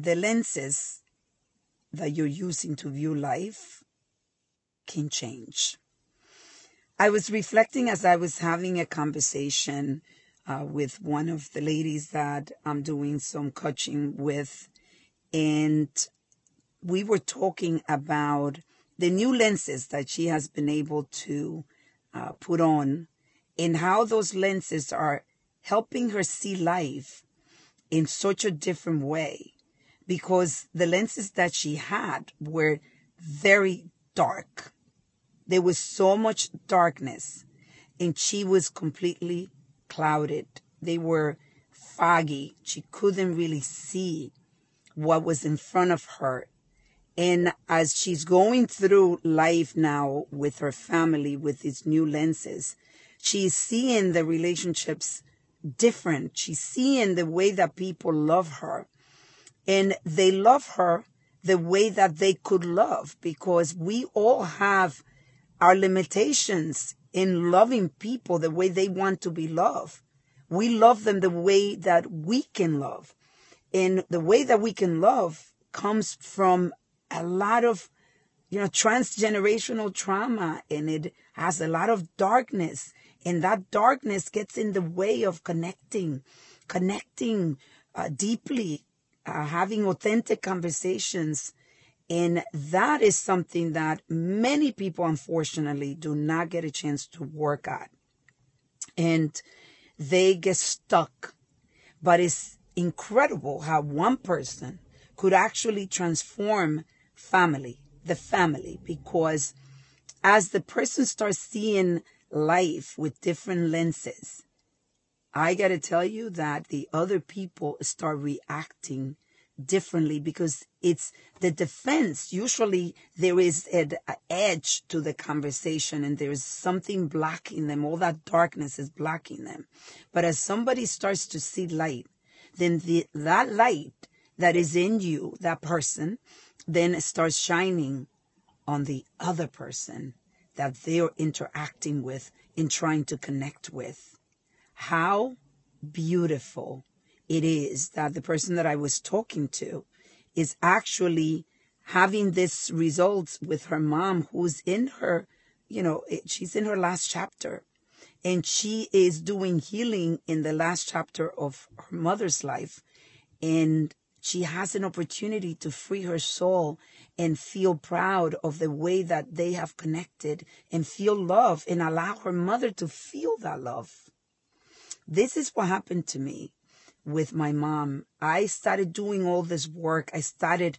the lenses that you're using to view life can change. I was reflecting as I was having a conversation uh, with one of the ladies that I'm doing some coaching with, and we were talking about the new lenses that she has been able to uh, put on and how those lenses are helping her see life in such a different way because the lenses that she had were very dark. There was so much darkness and she was completely clouded. They were foggy. She couldn't really see what was in front of her. And as she's going through life now with her family with these new lenses, she's seeing the relationships different. She's seeing the way that people love her. And they love her the way that they could love because we all have our limitations in loving people the way they want to be loved. We love them the way that we can love. And the way that we can love comes from a lot of, you know, transgenerational trauma and it has a lot of darkness and that darkness gets in the way of connecting, connecting uh, deeply, uh, having authentic conversations. And that is something that many people, unfortunately, do not get a chance to work at. And they get stuck. But it's incredible how one person could actually transform family, the family, because as the person starts seeing life with different lenses, I got to tell you that the other people start reacting differently because it's the defense. Usually there is an edge to the conversation and there is something blocking them. All that darkness is blocking them. But as somebody starts to see light, then the, that light that is in you, that person, then starts shining on the other person that they're interacting with and trying to connect with. How beautiful it is that the person that I was talking to is actually having this results with her mom who's in her, you know, she's in her last chapter and she is doing healing in the last chapter of her mother's life. And she has an opportunity to free her soul and feel proud of the way that they have connected and feel love and allow her mother to feel that love. This is what happened to me with my mom. I started doing all this work. I started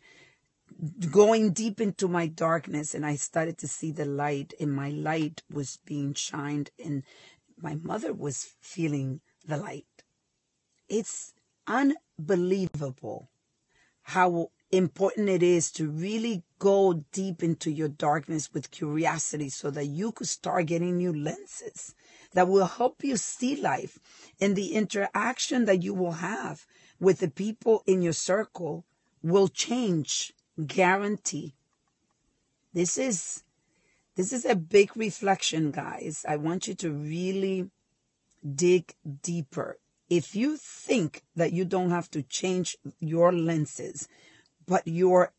going deep into my darkness and I started to see the light and my light was being shined and my mother was feeling the light. It's unbelievable how important it is to really go deep into your darkness with curiosity so that you could start getting new lenses that will help you see life and the interaction that you will have with the people in your circle will change guarantee. This is this is a big reflection guys. I want you to really dig deeper. If you think that you don't have to change your lenses but you're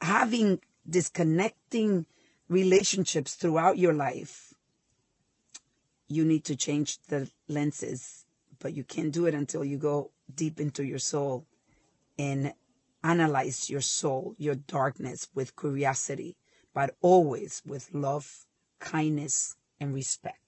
having disconnecting relationships throughout your life, you need to change the lenses. But you can't do it until you go deep into your soul and analyze your soul, your darkness with curiosity, but always with love, kindness, and respect.